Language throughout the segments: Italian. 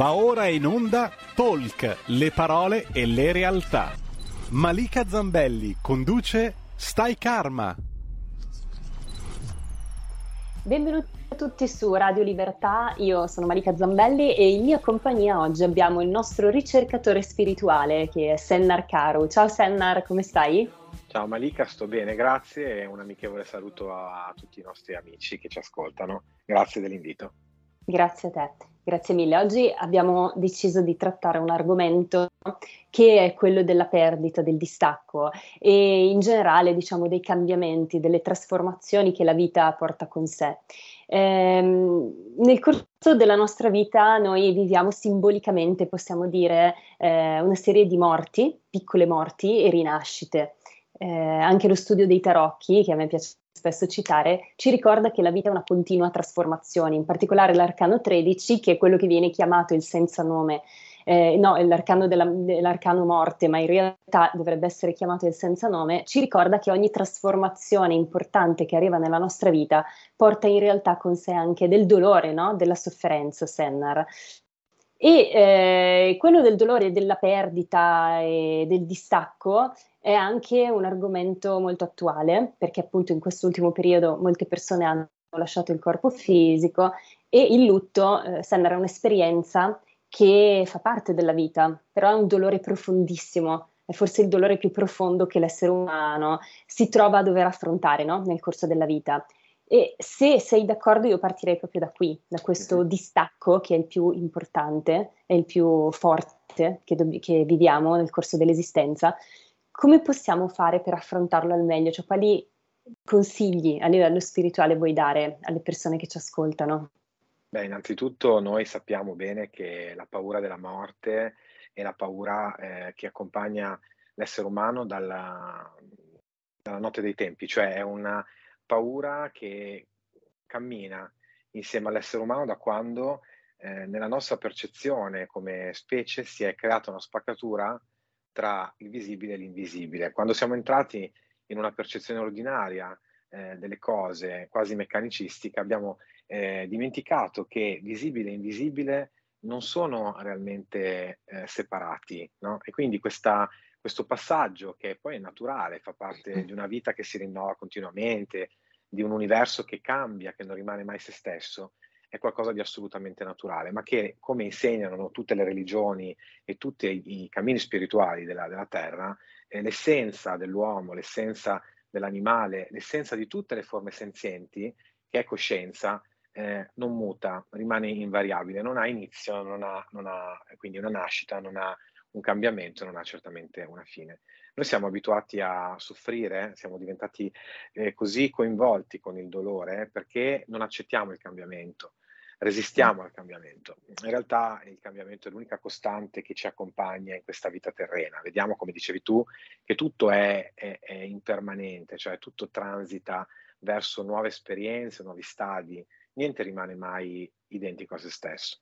Va ora in onda Talk, le parole e le realtà. Malika Zambelli conduce Stai Karma. Benvenuti a tutti su Radio Libertà, io sono Malika Zambelli e in mia compagnia oggi abbiamo il nostro ricercatore spirituale che è Sennar Caro. Ciao Sennar, come stai? Ciao Malika, sto bene, grazie e un amichevole saluto a tutti i nostri amici che ci ascoltano. Grazie dell'invito. Grazie a te. Grazie mille. Oggi abbiamo deciso di trattare un argomento che è quello della perdita, del distacco e in generale diciamo dei cambiamenti, delle trasformazioni che la vita porta con sé. Ehm, nel corso della nostra vita noi viviamo simbolicamente, possiamo dire, eh, una serie di morti, piccole morti e rinascite. Eh, anche lo studio dei tarocchi, che a me piace spesso citare, ci ricorda che la vita è una continua trasformazione, in particolare l'arcano 13, che è quello che viene chiamato il senza nome, eh, no, è l'arcano, della, l'arcano morte, ma in realtà dovrebbe essere chiamato il senza nome, ci ricorda che ogni trasformazione importante che arriva nella nostra vita porta in realtà con sé anche del dolore, no? della sofferenza, Sennar. E eh, quello del dolore della perdita e del distacco è anche un argomento molto attuale, perché appunto in quest'ultimo periodo molte persone hanno lasciato il corpo fisico e il lutto eh, sembra un'esperienza che fa parte della vita, però è un dolore profondissimo, è forse il dolore più profondo che l'essere umano si trova a dover affrontare no? nel corso della vita. E se sei d'accordo, io partirei proprio da qui, da questo distacco che è il più importante, è il più forte che, dobb- che viviamo nel corso dell'esistenza. Come possiamo fare per affrontarlo al meglio? Cioè, quali consigli a livello spirituale vuoi dare alle persone che ci ascoltano? Beh, innanzitutto noi sappiamo bene che la paura della morte è la paura eh, che accompagna l'essere umano dalla, dalla notte dei tempi, cioè è una paura che cammina insieme all'essere umano da quando eh, nella nostra percezione come specie si è creata una spaccatura tra il visibile e l'invisibile. Quando siamo entrati in una percezione ordinaria eh, delle cose, quasi meccanicistica, abbiamo eh, dimenticato che visibile e invisibile non sono realmente eh, separati, no? E quindi questa, questo passaggio che poi è naturale, fa parte di una vita che si rinnova continuamente, di un universo che cambia, che non rimane mai se stesso, è qualcosa di assolutamente naturale, ma che, come insegnano tutte le religioni e tutti i, cammini spirituali della, della Terra, è l'essenza dell'uomo, l'essenza dell'animale, l'essenza di tutte le forme senzienti, che è coscienza, eh, non muta, rimane invariabile, non ha inizio, non ha, non ha quindi una nascita, non ha un cambiamento, non ha certamente una fine. Noi siamo abituati a soffrire, siamo diventati eh, così coinvolti con il dolore perché non accettiamo il cambiamento, resistiamo al cambiamento. In realtà il cambiamento è l'unica costante che ci accompagna in questa vita terrena. Vediamo, come dicevi tu, che tutto è, è, è impermanente, cioè tutto transita verso nuove esperienze, nuovi stadi, niente rimane mai identico a se stesso.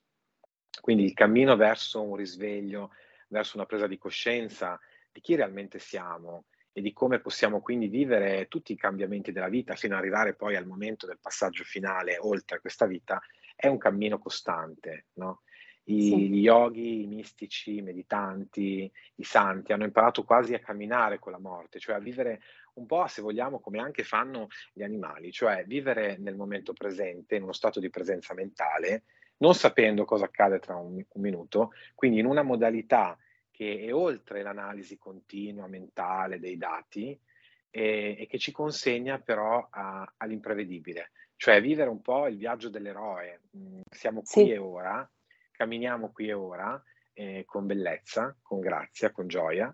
Quindi il cammino verso un risveglio, verso una presa di coscienza di chi realmente siamo e di come possiamo quindi vivere tutti i cambiamenti della vita fino ad arrivare poi al momento del passaggio finale oltre questa vita, è un cammino costante. No? I, sì. Gli yogi, i mistici, i meditanti, i santi hanno imparato quasi a camminare con la morte, cioè a vivere un po', se vogliamo, come anche fanno gli animali, cioè vivere nel momento presente, in uno stato di presenza mentale, non sapendo cosa accade tra un, un minuto, quindi in una modalità che è oltre l'analisi continua mentale dei dati e, e che ci consegna però a, all'imprevedibile, cioè vivere un po' il viaggio dell'eroe. Mm, siamo qui sì. e ora, camminiamo qui e ora eh, con bellezza, con grazia, con gioia,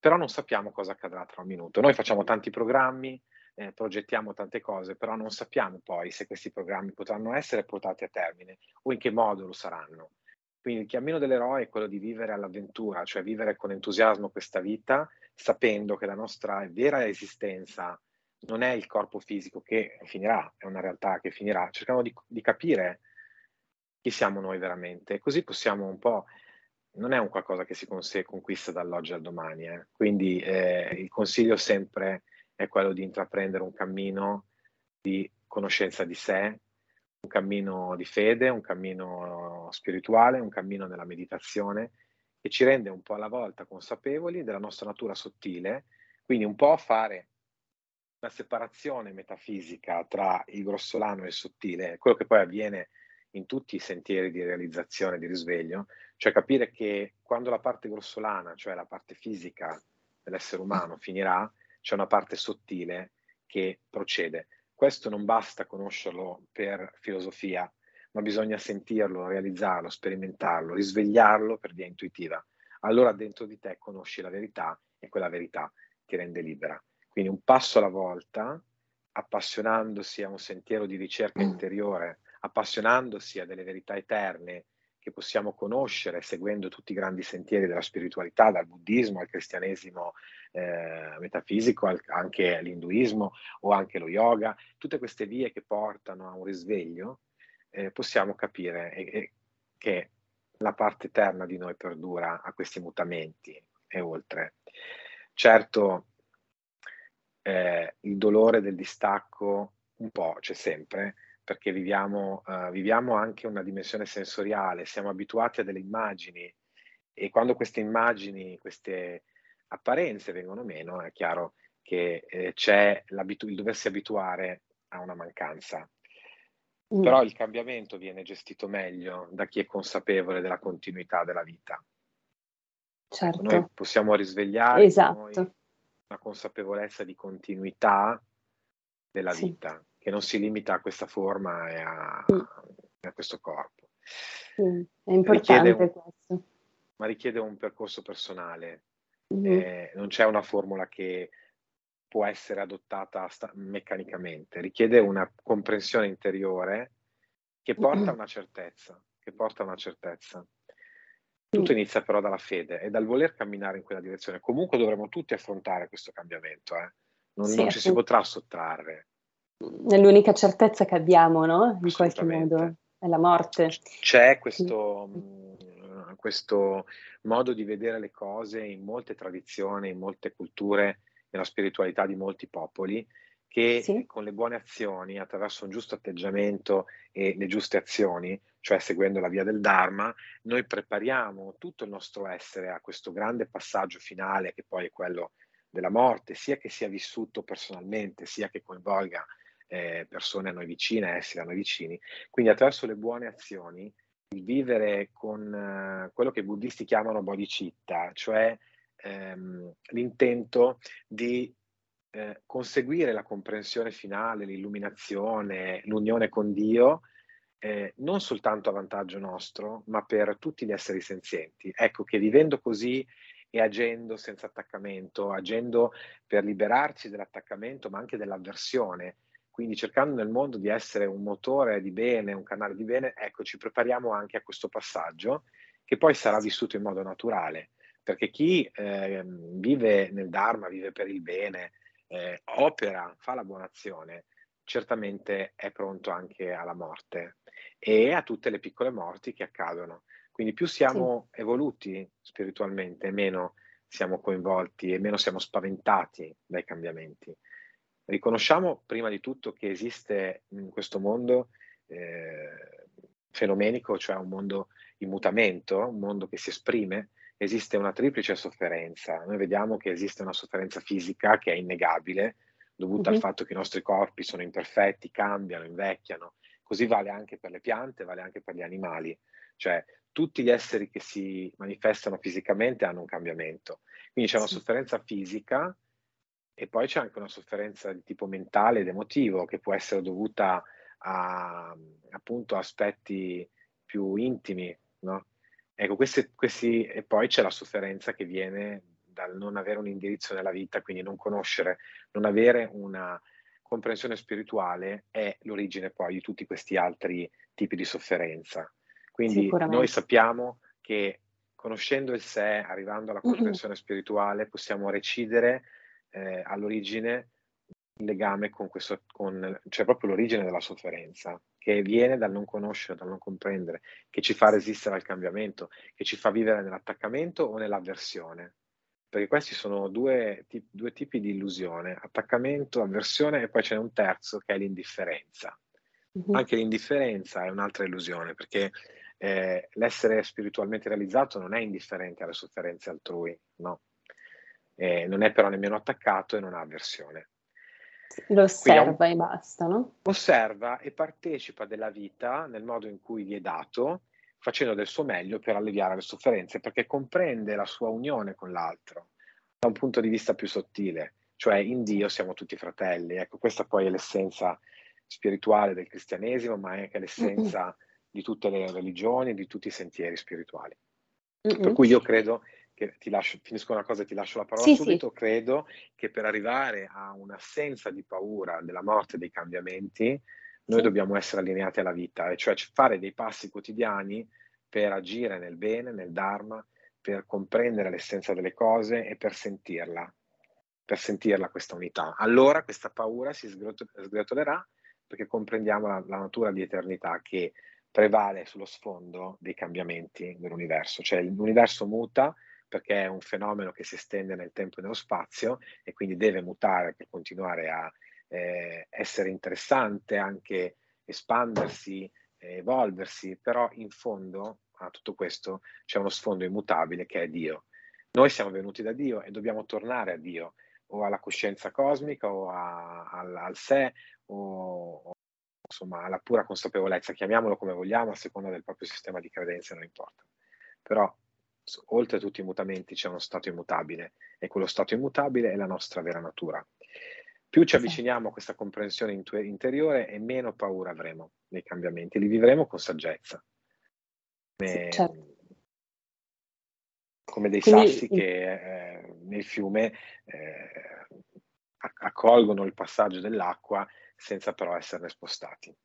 però non sappiamo cosa accadrà tra un minuto. Noi facciamo tanti programmi, eh, progettiamo tante cose, però non sappiamo poi se questi programmi potranno essere portati a termine o in che modo lo saranno. Quindi il cammino dell'eroe è quello di vivere all'avventura, cioè vivere con entusiasmo questa vita, sapendo che la nostra vera esistenza non è il corpo fisico che finirà, è una realtà che finirà, cercando di, di capire chi siamo noi veramente. Così possiamo un po', non è un qualcosa che si conquista dall'oggi al domani, eh. quindi eh, il consiglio sempre è quello di intraprendere un cammino di conoscenza di sé, un cammino di fede, un cammino spirituale, un cammino nella meditazione che ci rende un po' alla volta consapevoli della nostra natura sottile, quindi un po' fare una separazione metafisica tra il grossolano e il sottile, quello che poi avviene in tutti i sentieri di realizzazione, di risveglio, cioè capire che quando la parte grossolana, cioè la parte fisica dell'essere umano, finirà, c'è una parte sottile che procede. Questo non basta conoscerlo per filosofia, ma bisogna sentirlo, realizzarlo, sperimentarlo, risvegliarlo per via intuitiva. Allora dentro di te conosci la verità e quella verità ti rende libera. Quindi un passo alla volta, appassionandosi a un sentiero di ricerca interiore, appassionandosi a delle verità eterne che possiamo conoscere seguendo tutti i grandi sentieri della spiritualità, dal buddismo al cristianesimo eh, metafisico, al, anche all'induismo o anche lo yoga, tutte queste vie che portano a un risveglio, eh, possiamo capire e, e che la parte eterna di noi perdura a questi mutamenti e oltre. Certo, eh, il dolore del distacco un po' c'è sempre, perché viviamo, uh, viviamo anche una dimensione sensoriale, siamo abituati a delle immagini e quando queste immagini, queste apparenze vengono meno, è chiaro che eh, c'è il doversi abituare a una mancanza. Mm. Però il cambiamento viene gestito meglio da chi è consapevole della continuità della vita. Certo. Noi possiamo risvegliare esatto. Una consapevolezza di continuità della sì. vita che non si limita a questa forma e a, mm. a questo corpo. Mm, è importante richiede un, questo. Ma richiede un percorso personale. Mm. Eh, non c'è una formula che può essere adottata sta- meccanicamente, richiede una comprensione interiore che porta a una certezza, che porta a una certezza. Tutto inizia però dalla fede e dal voler camminare in quella direzione. Comunque dovremo tutti affrontare questo cambiamento, eh? non, sì, non ci si potrà sottrarre è l'unica certezza che abbiamo, no? In qualche modo, è la morte. C'è questo, mh, questo modo di vedere le cose in molte tradizioni, in molte culture, nella spiritualità di molti popoli, che sì. con le buone azioni, attraverso un giusto atteggiamento e le giuste azioni, cioè seguendo la via del Dharma, noi prepariamo tutto il nostro essere a questo grande passaggio finale che poi è quello della morte, sia che sia vissuto personalmente, sia che coinvolga eh, persone a noi vicine, esseri a noi vicini. Quindi attraverso le buone azioni, il vivere con eh, quello che i buddisti chiamano bodhicitta, cioè ehm, l'intento di eh, conseguire la comprensione finale, l'illuminazione, l'unione con Dio, eh, non soltanto a vantaggio nostro, ma per tutti gli esseri senzienti. Ecco che vivendo così e agendo senza attaccamento, agendo per liberarci dell'attaccamento, ma anche dell'avversione, quindi cercando nel mondo di essere un motore di bene, un canale di bene, ecco, ci prepariamo anche a questo passaggio che poi sarà vissuto in modo naturale, perché chi eh, vive nel Dharma, vive per il bene, eh, opera, fa la buona azione, certamente è pronto anche alla morte e a tutte le piccole morti che accadono. Quindi più siamo sì. evoluti spiritualmente, meno siamo coinvolti e meno siamo spaventati dai cambiamenti. Riconosciamo prima di tutto che esiste in questo mondo eh, fenomenico, cioè un mondo in mutamento, un mondo che si esprime, esiste una triplice sofferenza. Noi vediamo che esiste una sofferenza fisica che è innegabile, dovuta uh-huh. al fatto che i nostri corpi sono imperfetti, cambiano, invecchiano. Così vale anche per le piante, vale anche per gli animali. Cioè, tutti gli esseri che si manifestano fisicamente hanno un cambiamento. Quindi c'è una sofferenza fisica e poi c'è anche una sofferenza di tipo mentale ed emotivo che può essere dovuta a appunto aspetti più intimi, no? Ecco, questi, questi, e poi c'è la sofferenza che viene dal non avere un indirizzo nella vita, quindi non conoscere, non avere una comprensione spirituale è l'origine poi di tutti questi altri tipi di sofferenza. Quindi noi sappiamo che conoscendo il sé, arrivando alla comprensione mm-hmm. spirituale, possiamo recidere eh, all'origine il legame con questo, con, cioè proprio l'origine della sofferenza, che viene dal non conoscere, dal non comprendere, che ci fa resistere al cambiamento, che ci fa vivere nell'attaccamento o nell'avversione. Perché questi sono due, tip, due tipi di illusione, attaccamento, avversione e poi c'è un terzo che è l'indifferenza. Mm-hmm. Anche l'indifferenza è un'altra illusione, perché eh, l'essere spiritualmente realizzato non è indifferente alle sofferenze altrui, no. Eh, non è però nemmeno attaccato e non ha avversione. Lo osserva un... e basta, no? Osserva e partecipa della vita nel modo in cui gli è dato, facendo del suo meglio per alleviare le sofferenze, perché comprende la sua unione con l'altro da un punto di vista più sottile, cioè in Dio siamo tutti fratelli. Ecco, questa poi è l'essenza spirituale del cristianesimo, ma è anche l'essenza mm-hmm. di tutte le religioni, di tutti i sentieri spirituali. Mm-hmm. Per cui io credo che ti lascio, finisco una cosa e ti lascio la parola sì, subito, sì. credo che per arrivare a un'assenza di paura della morte e dei cambiamenti, noi sì. dobbiamo essere allineati alla vita, cioè fare dei passi quotidiani per agire nel bene, nel Dharma, per comprendere l'essenza delle cose e per sentirla, per sentirla questa unità. Allora questa paura si sgretolerà perché comprendiamo la, la natura di eternità che prevale sullo sfondo dei cambiamenti dell'universo, cioè l'universo muta perché è un fenomeno che si estende nel tempo e nello spazio e quindi deve mutare per continuare a eh, essere interessante, anche espandersi, eh, evolversi, però in fondo a tutto questo c'è uno sfondo immutabile che è Dio. Noi siamo venuti da Dio e dobbiamo tornare a Dio o alla coscienza cosmica o a, al, al sé o, o insomma alla pura consapevolezza, chiamiamolo come vogliamo, a seconda del proprio sistema di credenze, non importa. Però oltre a tutti i mutamenti c'è uno stato immutabile e quello stato immutabile è la nostra vera natura. Più ci avviciniamo a questa comprensione interiore e meno paura avremo nei cambiamenti, li vivremo con saggezza, come, sì, certo. come dei Quindi, sassi che eh, nel fiume eh, accolgono il passaggio dell'acqua senza però esserne spostati.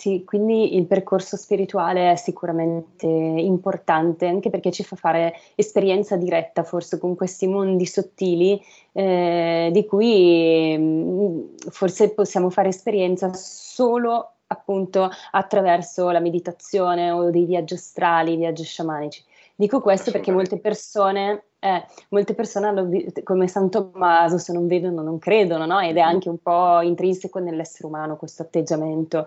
Sì, quindi il percorso spirituale è sicuramente importante anche perché ci fa fare esperienza diretta forse con questi mondi sottili eh, di cui mh, mm, forse possiamo fare esperienza solo appunto attraverso la meditazione o dei viaggi astrali, viaggi sciamanici. Dico questo perché molte persone, eh, molte persone hanno, come San Tommaso, se non vedono non credono, no? ed è anche un po' intrinseco nell'essere umano questo atteggiamento.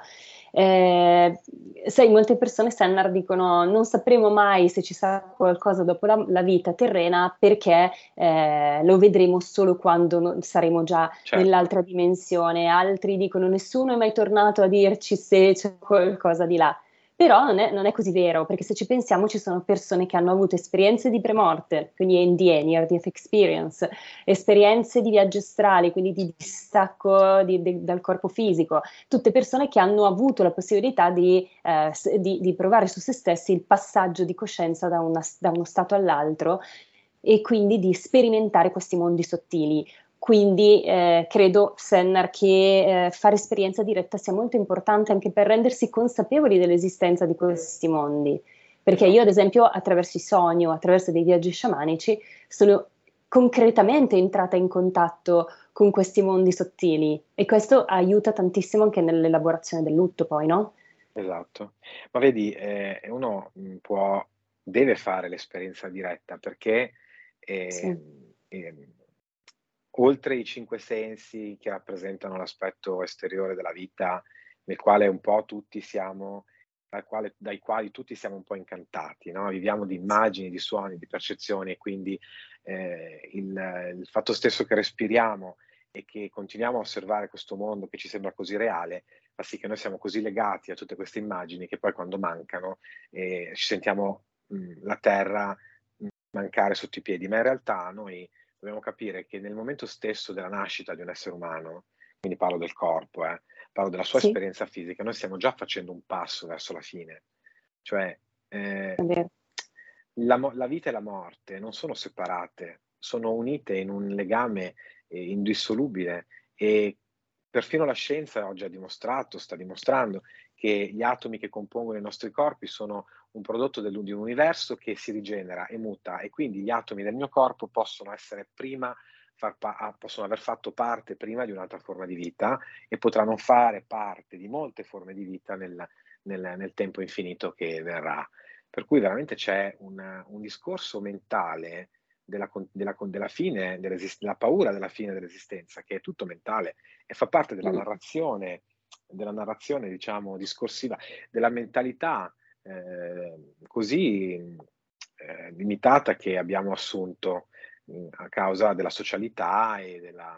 Eh, sai, molte persone Sennar dicono non sapremo mai se ci sarà qualcosa dopo la, la vita terrena perché eh, lo vedremo solo quando saremo già certo. nell'altra dimensione. Altri dicono nessuno è mai tornato a dirci se c'è qualcosa di là. Però non è, non è, così vero, perché se ci pensiamo ci sono persone che hanno avuto esperienze di premorte, quindi NDE, Near Death Experience, esperienze di viaggi astrali, quindi di distacco di, di, dal corpo fisico, tutte persone che hanno avuto la possibilità di, eh, di, provare su se stessi il passaggio di coscienza da, una, da uno stato all'altro e quindi di sperimentare questi mondi sottili. Quindi eh, credo, Sennar, che eh, fare esperienza diretta sia molto importante anche per rendersi consapevoli dell'esistenza di questi mondi. Perché io, ad esempio, attraverso i sogni o attraverso dei viaggi sciamanici, sono concretamente entrata in contatto con questi mondi sottili e questo aiuta tantissimo anche nell'elaborazione del lutto, poi, no? Esatto. Ma vedi, eh, uno mm, può, deve fare l'esperienza diretta perché eh, sì. eh, oltre i cinque sensi che rappresentano l'aspetto esteriore della vita, nel quale un po' tutti siamo, dai quali, dai quali tutti siamo un po' incantati, no? viviamo di immagini, di suoni, di percezioni e quindi eh, il, il fatto stesso che respiriamo e che continuiamo a osservare questo mondo che ci sembra così reale, fa sì che noi siamo così legati a tutte queste immagini che poi quando mancano eh, ci sentiamo mh, la terra mh, mancare sotto i piedi, ma in realtà noi dobbiamo capire che nel momento stesso della nascita di un essere umano, quindi parlo del corpo, eh, parlo della sua sì. esperienza fisica, noi stiamo già facendo un passo verso la fine. Cioè, eh, la, la, vita e la morte non sono separate, sono unite in un legame eh, indissolubile e perfino la scienza oggi ha dimostrato, sta dimostrando che gli atomi che compongono i nostri corpi sono un prodotto del, di un universo che si rigenera e muta e quindi gli atomi del mio corpo possono essere prima pa- ah, possono aver fatto parte prima di un'altra forma di vita e potranno fare parte di molte forme di vita nel, nel, nel tempo infinito che verrà. Per cui veramente c'è una, un discorso mentale della, della, della fine, della paura della fine dell'esistenza, che è tutto mentale e fa parte della mm. narrazione della narrazione, diciamo, discorsiva, della mentalità eh, così eh, limitata che abbiamo assunto mh, a causa della socialità e della,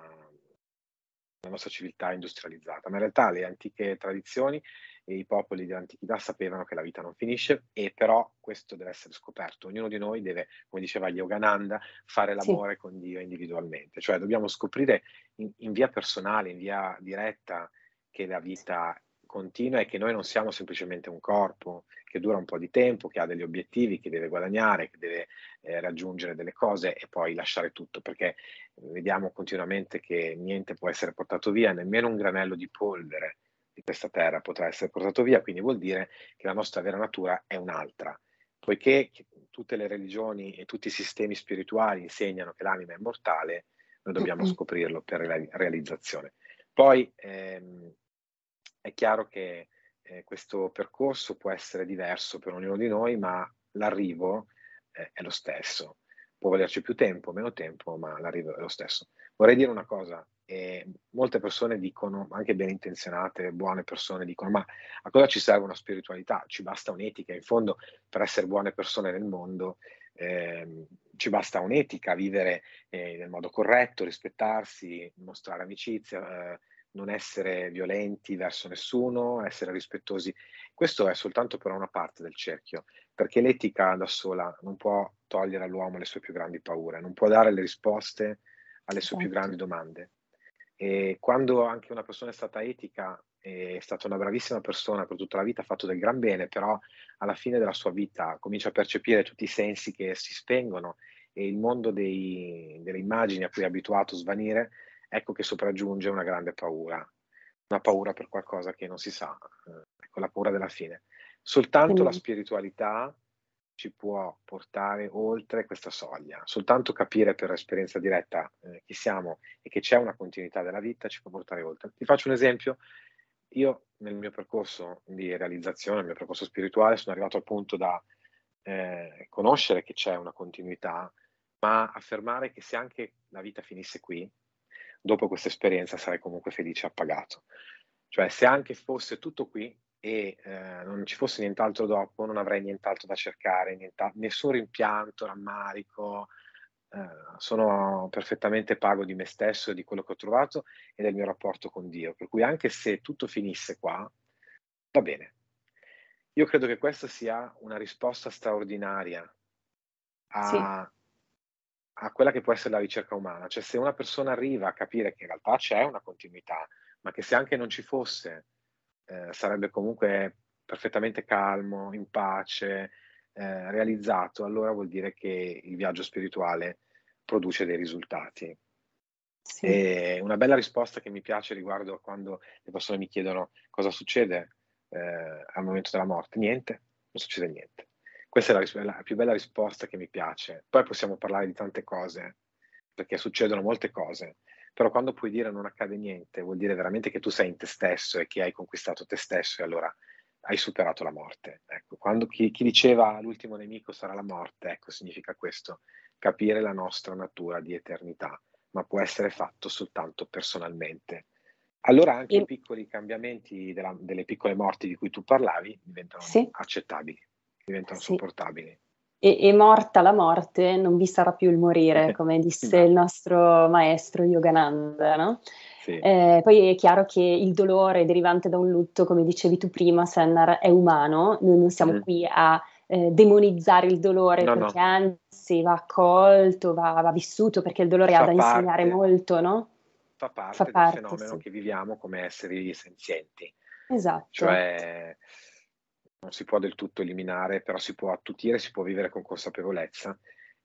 della nostra civiltà industrializzata. Ma in realtà le antiche tradizioni e i popoli dell'antichità sapevano che la vita non finisce e però questo deve essere scoperto. Ognuno di noi deve, come diceva Yogananda, fare l'amore sì. con Dio individualmente, cioè dobbiamo scoprire in, in via personale, in via diretta, che la vita continua e che noi non siamo semplicemente un corpo che dura un po' di tempo, che ha degli obiettivi, che deve guadagnare, che deve eh, raggiungere delle cose e poi lasciare tutto, perché vediamo continuamente che niente può essere portato via, nemmeno un granello di polvere di questa terra potrà essere portato via, quindi vuol dire che la nostra vera natura è un'altra. Poiché tutte le religioni e tutti i sistemi spirituali insegnano che l'anima è immortale, noi dobbiamo scoprirlo per la realizzazione. Poi ehm, è chiaro che eh, questo percorso può essere diverso per ognuno di noi, ma l'arrivo eh, è lo stesso. Può volerci più tempo, meno tempo, ma l'arrivo è lo stesso. Vorrei dire una cosa, eh, molte persone dicono, anche ben intenzionate, buone persone dicono, ma a cosa ci serve una spiritualità? Ci basta un'etica, in fondo per essere buone persone nel mondo eh, ci basta un'etica, vivere eh, nel modo corretto, rispettarsi, mostrare amicizia, eh, non essere violenti verso nessuno, essere rispettosi. Questo è soltanto però una parte del cerchio, perché l'etica da sola non può togliere all'uomo le sue più grandi paure, non può dare le risposte alle sue più grandi certo. domande. E quando anche una persona è stata etica, è stata una bravissima persona per tutta la vita, ha fatto del gran bene, però alla fine della sua vita comincia a percepire tutti i sensi che si spengono e il mondo dei, delle immagini a cui è abituato a svanire, ecco che sopraggiunge una grande paura, una paura per qualcosa che non si sa, eh, ecco la paura della fine. Soltanto la spiritualità ci può portare oltre questa soglia, soltanto capire per esperienza diretta eh, chi siamo e che c'è una continuità della vita ci può portare oltre. Ti faccio un esempio, io nel mio percorso di realizzazione, nel mio percorso spirituale, sono arrivato al punto da eh, conoscere che c'è una continuità, ma affermare che se anche la vita finisse qui, dopo questa esperienza sarei comunque felice e appagato. Cioè, se anche fosse tutto qui e eh, non ci fosse nient'altro dopo, non avrei nient'altro da cercare, nessun rimpianto, rammarico. Eh, sono perfettamente pago di me stesso e di quello che ho trovato e del mio rapporto con Dio. Per cui anche se tutto finisse qua, va bene. Io credo che questa sia una risposta straordinaria a, sì a quella che può essere la ricerca umana. Cioè se una persona arriva a capire che in realtà c'è una continuità, ma che se anche non ci fosse, eh, sarebbe comunque perfettamente calmo, in pace, eh, realizzato, allora vuol dire che il viaggio spirituale produce dei risultati. Sì. Una bella risposta che mi piace riguardo a quando le persone mi chiedono cosa succede eh, al momento della morte. Niente, non succede niente. Questa è la, la, più bella risposta che mi piace. Poi possiamo parlare di tante cose, perché succedono molte cose, però quando puoi dire non accade niente, vuol dire veramente che tu sei in te stesso e che hai conquistato te stesso e allora hai superato la morte. Ecco, quando chi, chi diceva l'ultimo nemico sarà la morte, ecco, significa questo, capire la nostra natura di eternità, ma può essere fatto soltanto personalmente. Allora anche e... i piccoli cambiamenti della, delle piccole morti di cui tu parlavi diventano sì. accettabili diventano sì. sopportabili. E, e, morta la morte non vi sarà più il morire, come disse no. il nostro maestro Yogananda, no? Sì. Eh, poi è chiaro che il dolore derivante da un lutto, come dicevi tu prima, Sennar, è umano, noi non siamo mm. qui a eh, demonizzare il dolore no, perché no. anzi va accolto, va, va, vissuto perché il dolore Fa ha da parte. insegnare molto, no? Fa parte, Fa parte del fenomeno sì. che viviamo come esseri senzienti. Esatto. Cioè non si può del tutto eliminare, però si può attutire, si può vivere con consapevolezza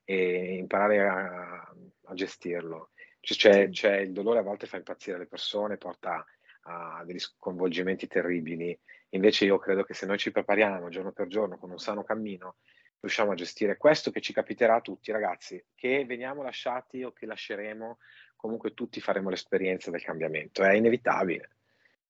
e imparare a, a gestirlo. C'è, c'è, il dolore a volte fa impazzire le persone, porta a degli sconvolgimenti terribili. Invece io credo che se noi ci prepariamo giorno per giorno con un sano cammino, riusciamo a gestire questo che ci capiterà a tutti, ragazzi, che veniamo lasciati o che lasceremo, comunque tutti faremo l'esperienza del cambiamento, è inevitabile.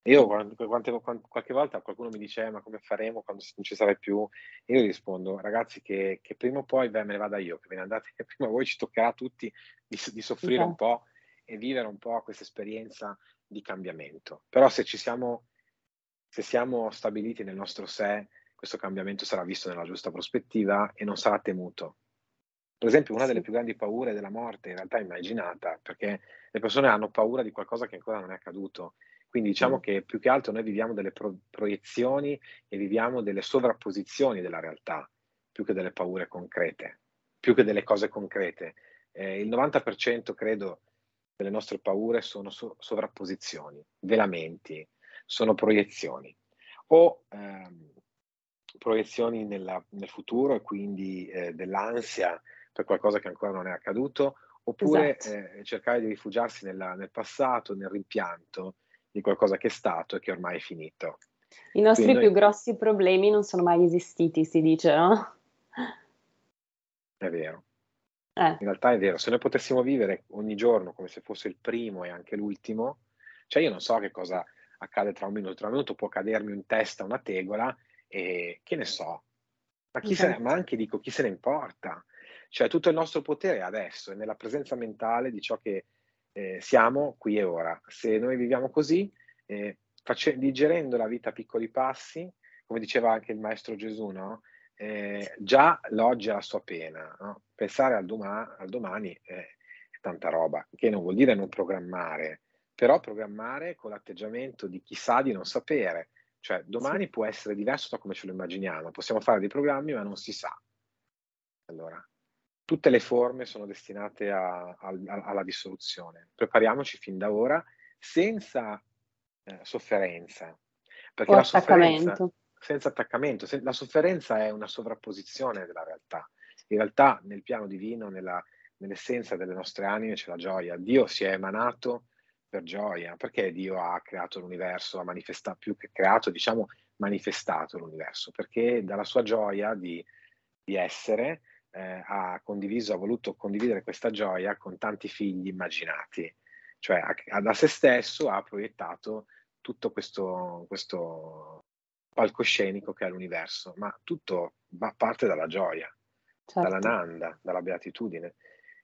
Io quante, qualche volta qualcuno mi dice eh, ma come faremo quando non ci sarai più? E io rispondo ragazzi che, che prima o poi beh, me ne vada io, che ve ne andate, che prima o poi ci toccherà a tutti di, di soffrire esatto. un po' e vivere un po' questa esperienza di cambiamento. Però se ci siamo se siamo stabiliti nel nostro sé, questo cambiamento sarà visto nella giusta prospettiva e non sarà temuto. Per esempio, una delle più grandi paure della morte in realtà è immaginata, perché le persone hanno paura di qualcosa che ancora non è accaduto. Quindi diciamo mm. che più che altro noi viviamo delle pro- proiezioni e viviamo delle sovrapposizioni della realtà, più che delle paure concrete, più che delle cose concrete. Eh, il 90% credo delle nostre paure sono so- sovrapposizioni, velamenti, sono proiezioni o ehm, proiezioni nella, nel futuro e quindi eh, dell'ansia per qualcosa che ancora non è accaduto, oppure esatto. eh, cercare di rifugiarsi nella, nel passato, nel rimpianto di qualcosa che è stato e che ormai è finito. I nostri Quindi più noi... grossi problemi non sono mai esistiti, si dice, no? È vero. Eh. In realtà è vero, se noi potessimo vivere ogni giorno come se fosse il primo e anche l'ultimo, cioè io non so che cosa accade tra un minuto, tra un minuto può cadermi in testa una tegola e che ne so, ma, chi esatto. se ne, ma anche dico chi se ne importa, cioè tutto il nostro potere è adesso, è nella presenza mentale di ciò che eh, siamo qui e ora. Se noi viviamo così, eh, face- digerendo la vita a piccoli passi, come diceva anche il Maestro Gesù, no? eh, già l'oggi ha la sua pena. No? Pensare al, doma- al domani è tanta roba, che non vuol dire non programmare, però programmare con l'atteggiamento di chi sa di non sapere. Cioè, domani sì. può essere diverso da come ce lo immaginiamo. Possiamo fare dei programmi, ma non si sa. Allora, tutte le forme sono destinate a, a, alla dissoluzione. Prepariamoci fin da ora senza eh, sofferenza. Perché o la sofferenza, senza attaccamento, se, la sofferenza è una sovrapposizione della realtà. In realtà nel piano divino, nella, nell'essenza delle nostre anime c'è la gioia. Dio si è emanato per gioia. Perché Dio ha creato l'universo, ha manifestato, più che creato, diciamo, manifestato l'universo? Perché dalla sua gioia di, di essere eh, ha condiviso, ha voluto condividere questa gioia con tanti figli immaginati, cioè a, da se stesso ha proiettato tutto questo, questo palcoscenico che è l'universo, ma tutto va, parte dalla gioia, certo. dalla nanda, dalla beatitudine.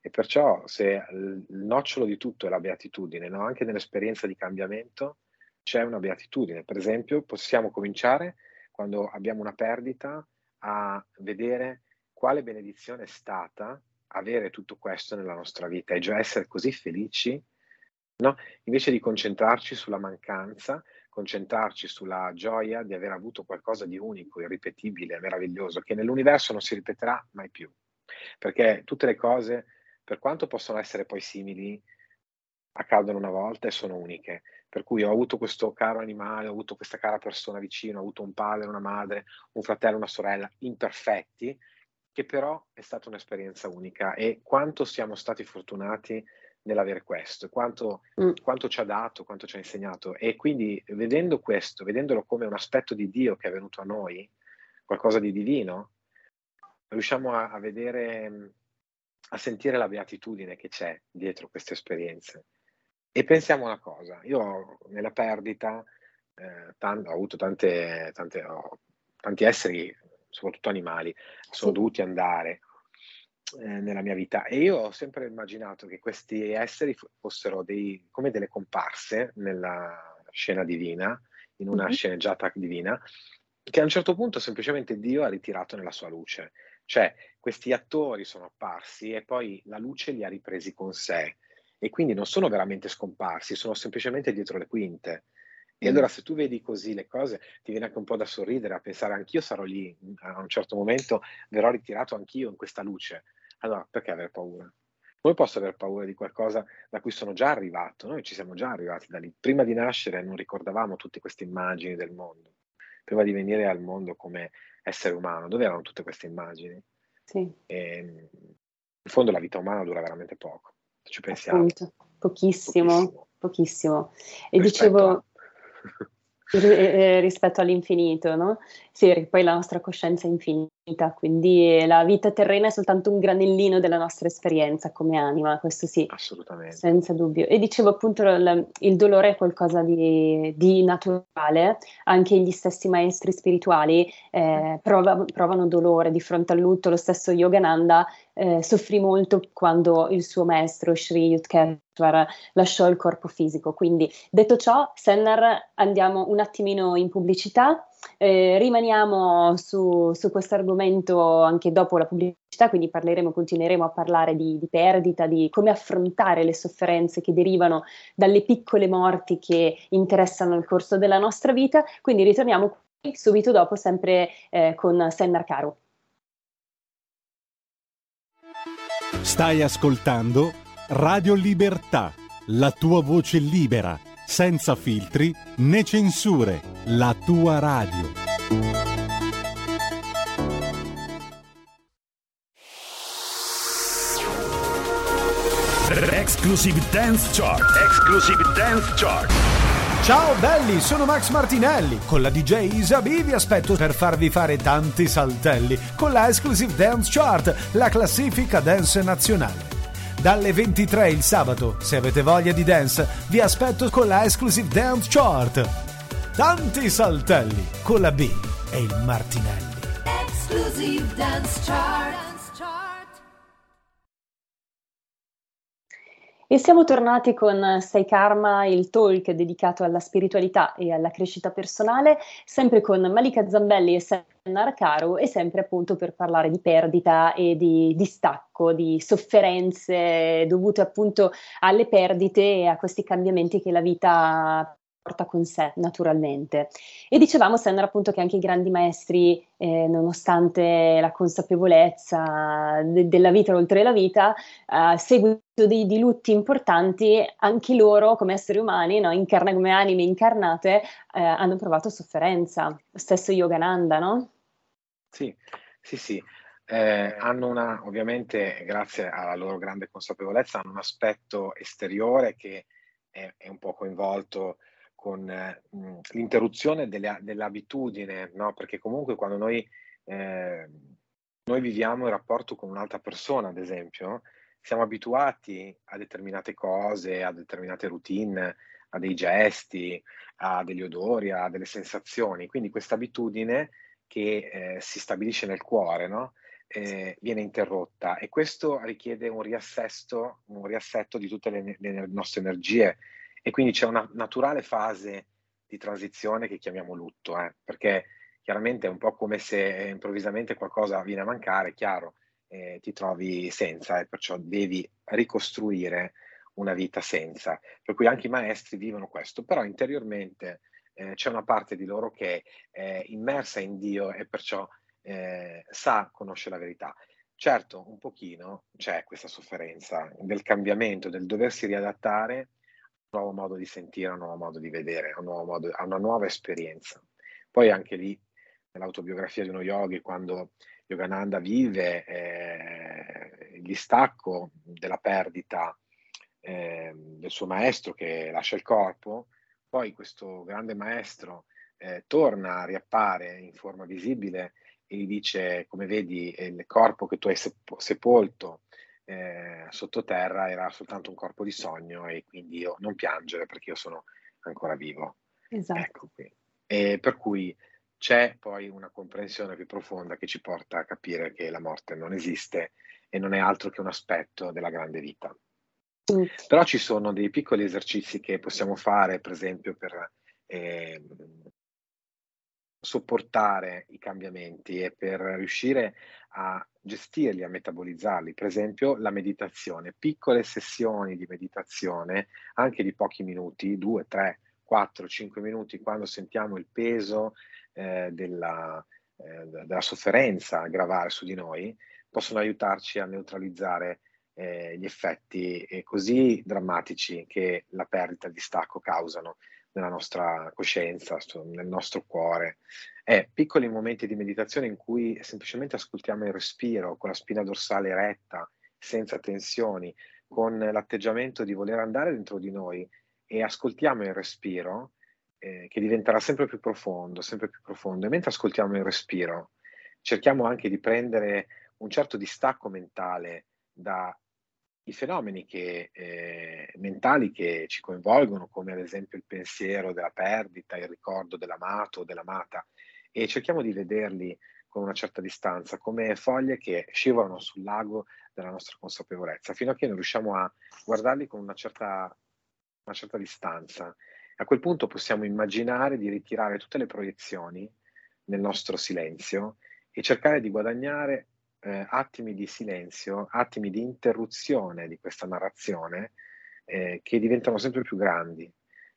E perciò se il nocciolo di tutto è la beatitudine, no? anche nell'esperienza di cambiamento c'è una beatitudine. Per esempio, possiamo cominciare quando abbiamo una perdita a vedere quale benedizione è stata avere tutto questo nella nostra vita e già essere così felici, no? invece di concentrarci sulla mancanza, concentrarci sulla gioia di aver avuto qualcosa di unico, irripetibile, meraviglioso, che nell'universo non si ripeterà mai più. Perché tutte le cose, per quanto possono essere poi simili, accadono una volta e sono uniche. Per cui ho avuto questo caro animale, ho avuto questa cara persona vicino, ho avuto un padre, una madre, un fratello, una sorella, imperfetti, che però è stata un'esperienza unica e quanto siamo stati fortunati nell'avere questo, quanto, mm. quanto, ci ha dato, quanto ci ha insegnato. E quindi vedendo questo, vedendolo come un aspetto di Dio che è venuto a noi, qualcosa di divino, riusciamo a, a vedere, a sentire la beatitudine che c'è dietro queste esperienze. E pensiamo una cosa, io nella perdita eh, tan- ho avuto tante, tante, oh, tanti esseri soprattutto animali, sono sì. dovuti andare eh, nella mia vita. E io ho sempre immaginato che questi esseri fossero dei, come delle comparse nella scena divina, in una mm-hmm. sceneggiata divina, che a un certo punto semplicemente Dio ha ritirato nella sua luce. Cioè, questi attori sono apparsi e poi la luce li ha ripresi con sé. E quindi non sono veramente scomparsi, sono semplicemente dietro le quinte. E allora se tu vedi così le cose, ti viene anche un po' da sorridere, a pensare anch'io sarò lì, a un certo momento verrò ritirato anch'io in questa luce. Allora, perché aver paura? Come posso aver paura di qualcosa da cui sono già arrivato? Noi ci siamo già arrivati da lì. Prima di nascere non ricordavamo tutte queste immagini del mondo. Prima di venire al mondo come essere umano, dove erano tutte queste immagini? Sì. E, in fondo la vita umana dura veramente poco, ci pensiamo. Appunto, pochissimo, pochissimo. pochissimo. E Rispetto dicevo... A rispetto all'infinito, no? Sì, poi la nostra coscienza è infinita, quindi la vita terrena è soltanto un granellino della nostra esperienza come anima, questo sì. Assolutamente. Senza dubbio. E dicevo appunto il, il dolore è qualcosa di, di, naturale, anche gli stessi maestri spirituali eh, prova, provano dolore di fronte al lutto, lo stesso Yogananda eh, soffrì molto quando il suo maestro Sri Yutkeshwar lasciò il corpo fisico. Quindi detto ciò, Sennar andiamo un attimino in pubblicità. Eh, rimaniamo su, su questo argomento anche dopo la pubblicità, quindi parleremo, continueremo a parlare di, di, perdita, di come affrontare le sofferenze che derivano dalle piccole morti che interessano il corso della nostra vita. Quindi ritorniamo qui subito dopo, sempre eh, con Sennar Caro. Stai ascoltando Radio Libertà, la tua voce libera, senza filtri né censure, la tua radio. Exclusive Dance Chart. Exclusive Dance Chart. Ciao belli, sono Max Martinelli. Con la DJ Isabi vi aspetto per farvi fare tanti saltelli con la Exclusive Dance Chart, la classifica dance nazionale. Dalle 23 il sabato, se avete voglia di dance, vi aspetto con la Exclusive Dance Chart. Tanti saltelli con la B e il Martinelli. Exclusive Dance Chart. E siamo tornati con Sei Karma, il talk dedicato alla spiritualità e alla crescita personale, sempre con Malika Zambelli e Senna Karu e sempre appunto per parlare di perdita e di distacco, di sofferenze dovute appunto alle perdite e a questi cambiamenti che la vita porta con sé naturalmente. E dicevamo, Sandra, appunto che anche i grandi maestri, eh, nonostante la consapevolezza de- della vita oltre la vita, a eh, seguito di, di, lutti importanti, anche loro come esseri umani, no? Incarna, come anime incarnate, eh, hanno provato sofferenza. Stesso Yogananda, no? Sì, sì, sì. Eh, hanno una, ovviamente, grazie alla loro grande consapevolezza, hanno un aspetto esteriore che è, è un po' coinvolto con mh, l'interruzione delle, dell'abitudine, no? perché comunque quando noi, eh, noi viviamo in rapporto con un'altra persona, ad esempio, siamo abituati a determinate cose, a determinate routine, a dei gesti, a degli odori, a delle sensazioni. Quindi questa abitudine che eh, si stabilisce nel cuore, no? eh, viene interrotta e questo richiede un riassetto, un riassetto di tutte le, le nostre energie e quindi c'è una naturale fase di transizione che chiamiamo lutto, eh, perché chiaramente è un po' come se improvvisamente qualcosa viene a mancare, chiaro, eh, ti trovi senza e perciò devi ricostruire una vita senza. Per cui anche i maestri vivono questo, però interiormente eh, c'è una parte di loro che è immersa in Dio e perciò eh, sa, conosce la verità. Certo, un pochino c'è questa sofferenza del cambiamento, del doversi riadattare nuovo modo di sentire, un nuovo modo di vedere, un modo, una nuova esperienza. Poi anche lì, nell'autobiografia di uno yogi, quando Yogananda vive eh, il distacco della perdita eh, del suo maestro che lascia il corpo, poi questo grande maestro eh, torna, riappare in forma visibile e gli dice, come vedi, il corpo che tu hai sepolto eh, sottoterra era soltanto un corpo di sogno e quindi io non piangere perché io sono ancora vivo. Esatto. Ecco e per cui c'è poi una comprensione più profonda che ci porta a capire che la morte non esiste e non è altro che un aspetto della grande vita. Mm. Però ci sono dei piccoli esercizi che possiamo fare, per esempio, per eh, sopportare i cambiamenti e per riuscire a gestirli, a metabolizzarli. Per esempio la meditazione, piccole sessioni di meditazione, anche di pochi minuti, 2, 3, 4, 5 minuti, quando sentiamo il peso eh, della, eh, della, sofferenza gravare su di noi, possono aiutarci a neutralizzare eh, gli effetti eh, così drammatici che la perdita di stacco causano nella nostra coscienza, nel nostro cuore. È piccoli momenti di meditazione in cui semplicemente ascoltiamo il respiro con la spina dorsale retta, senza tensioni, con l'atteggiamento di voler andare dentro di noi e ascoltiamo il respiro eh, che diventerà sempre più profondo, sempre più profondo. E mentre ascoltiamo il respiro, cerchiamo anche di prendere un certo distacco mentale dai fenomeni che, eh, mentali che ci coinvolgono, come ad esempio il pensiero della perdita, il ricordo dell'amato o dell'amata, e cerchiamo di vederli con una certa distanza, come foglie che scivolano sul lago della nostra consapevolezza, fino a che non riusciamo a guardarli con una certa, una certa distanza. A quel punto possiamo immaginare di ritirare tutte le proiezioni nel nostro silenzio e cercare di guadagnare eh, attimi di silenzio, attimi di interruzione di questa narrazione eh, che diventano sempre più grandi.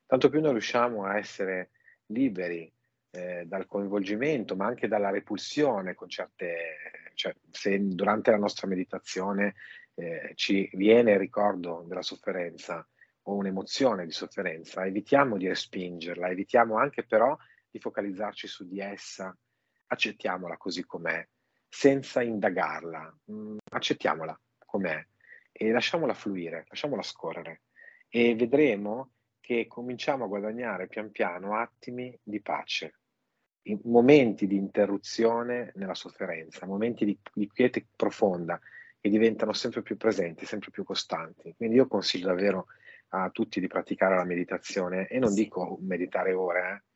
Tanto più noi riusciamo a essere liberi eh, dal coinvolgimento, ma anche dalla repulsione con certe, cioè se durante la nostra meditazione eh, ci viene il ricordo della sofferenza o un'emozione di sofferenza, evitiamo di respingerla, evitiamo anche però di focalizzarci su di essa, accettiamola così com'è, senza indagarla, mm, accettiamola com'è e lasciamola fluire, lasciamola scorrere e vedremo che cominciamo a guadagnare pian piano attimi di pace, momenti di interruzione nella sofferenza, momenti di, di quiete profonda che diventano sempre più presenti, sempre più costanti. Quindi io consiglio davvero a tutti di praticare la meditazione e non dico meditare ore, eh.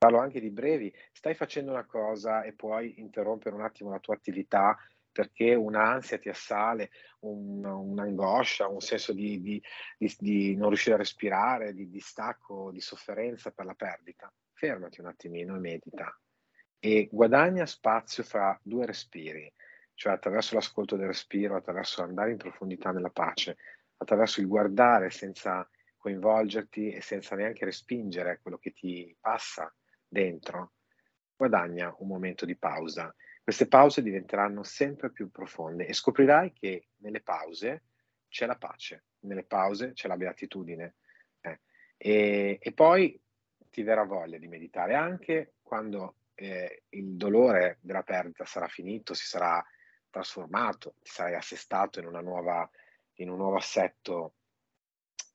Parlo anche di brevi. Stai facendo una cosa e puoi interrompere un attimo la tua attività perché un'ansia ti assale, un, un'angoscia, un senso di, di, di, di, non riuscire a respirare, di distacco, di sofferenza per la perdita. Fermati un attimino e medita e guadagna spazio fra due respiri, cioè attraverso l'ascolto del respiro, attraverso andare in profondità nella pace, attraverso il guardare senza coinvolgerti e senza neanche respingere quello che ti passa dentro, guadagna un momento di pausa. Queste pause diventeranno sempre più profonde e scoprirai che nelle pause c'è la pace, nelle pause c'è la beatitudine. Eh. E, e, poi ti verrà voglia di meditare anche quando eh, il dolore della perdita sarà finito, si sarà trasformato, ti sarai assestato in nuova in un nuovo assetto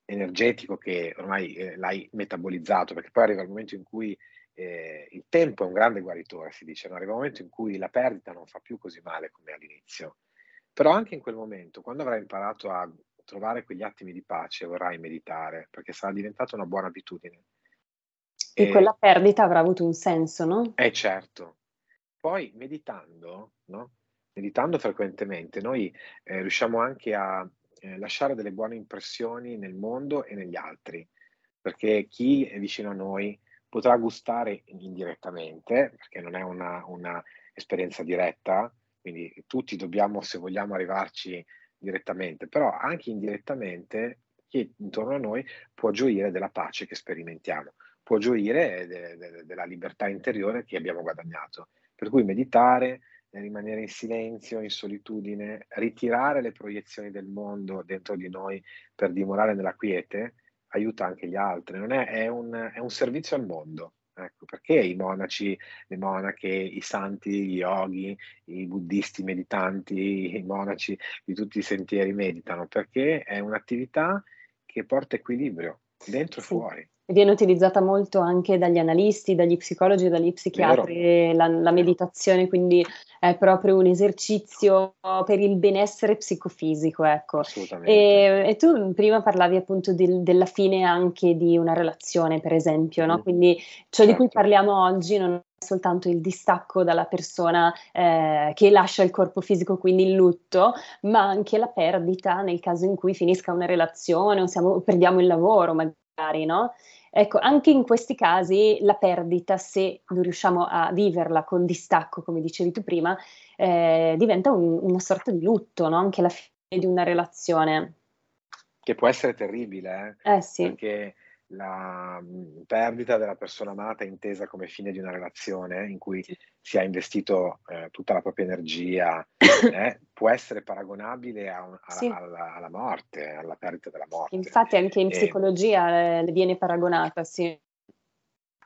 energetico che ormai eh, l'hai metabolizzato, perché poi arriva il momento in cui eh, il tempo è un grande guaritore, si dice, no? arriva il momento in cui la perdita non fa più così male come all'inizio. Però anche in quel momento, quando avrai imparato a trovare quegli attimi di pace, vorrai meditare, perché sarà diventata una buona abitudine. E, e quella perdita avrà avuto un senso, no? Eh certo. Poi meditando, no? meditando frequentemente, noi eh, riusciamo anche a eh, lasciare delle buone impressioni nel mondo e negli altri, perché chi è vicino a noi potrà gustare indirettamente, perché non è una, una esperienza diretta, quindi tutti dobbiamo, se vogliamo, arrivarci direttamente, però anche indirettamente chi intorno a noi può gioire della pace che sperimentiamo, può gioire de, de, della libertà interiore che abbiamo guadagnato. Per cui meditare, rimanere in silenzio, in solitudine, ritirare le proiezioni del mondo dentro di noi per dimorare nella quiete, aiuta anche gli altri. Non è, è, un, è un servizio al mondo. Ecco, perché i monaci, le monache, i santi, gli yogi, i buddisti meditanti, i monaci di tutti i sentieri meditano? Perché è un'attività che porta equilibrio dentro e fuori viene utilizzata molto anche dagli analisti, dagli psicologi dagli psichiatri, la, la, meditazione, quindi è proprio un esercizio per il benessere psicofisico, ecco. E, e, tu prima parlavi appunto del, della fine anche di una relazione, per esempio, no? Quindi ciò certo. di cui certo. parliamo oggi non è soltanto il distacco dalla persona eh, che lascia il corpo fisico, quindi il lutto, ma anche la perdita nel caso in cui finisca una relazione o siamo, perdiamo il lavoro, magari, no? Ecco, anche in questi casi la perdita, se non riusciamo a viverla con distacco, come dicevi tu prima, eh, diventa un, una sorta di lutto, no? anche la fine di una relazione. Che può essere terribile, eh? eh sì. perché la mm, perdita della persona amata intesa come fine di una relazione in cui si è investito eh, tutta la propria energia eh, può essere paragonabile a a, sì. alla, alla, morte, alla perdita della morte. Infatti anche in psicologia eh, viene paragonata, sì.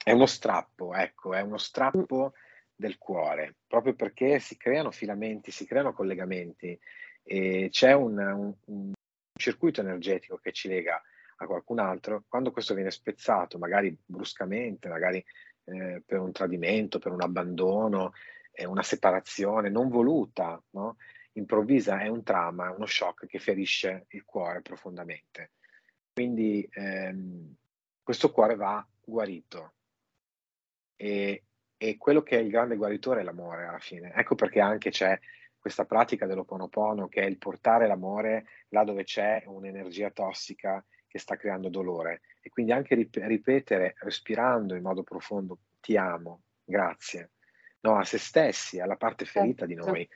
È uno strappo, ecco, è uno strappo mm. del cuore, proprio perché si creano filamenti, si creano collegamenti e c'è un, un, un circuito energetico che ci lega a qualcun altro, quando questo viene spezzato, magari bruscamente, magari eh, per un tradimento, per un abbandono, eh, una separazione non voluta, no? improvvisa, è un trauma, uno shock che ferisce il cuore profondamente. Quindi ehm, questo cuore va guarito. E, e quello che è il grande guaritore è l'amore alla fine. Ecco perché anche c'è questa pratica dell'oponopono che è il portare l'amore là dove c'è un'energia tossica che sta creando dolore e quindi anche rip- ripetere respirando in modo profondo ti amo, grazie, no, a se stessi, alla parte ferita di noi,